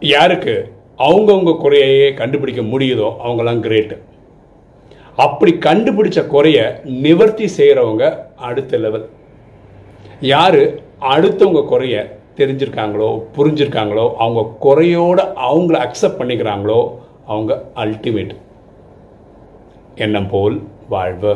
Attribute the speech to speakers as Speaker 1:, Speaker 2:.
Speaker 1: யாருக்கு அவங்கவுங்க குறையையே கண்டுபிடிக்க முடியுதோ அவங்களாம் கிரேட்டு அப்படி கண்டுபிடிச்ச குறைய நிவர்த்தி செய்கிறவங்க அடுத்த லெவல் யார் அடுத்தவங்க குறைய தெரிஞ்சிருக்காங்களோ புரிஞ்சிருக்காங்களோ அவங்க குறையோட அவங்கள அக்செப்ட் பண்ணிக்கிறாங்களோ அவங்க அல்டிமேட் எண்ணம் போல் வாழ்வு.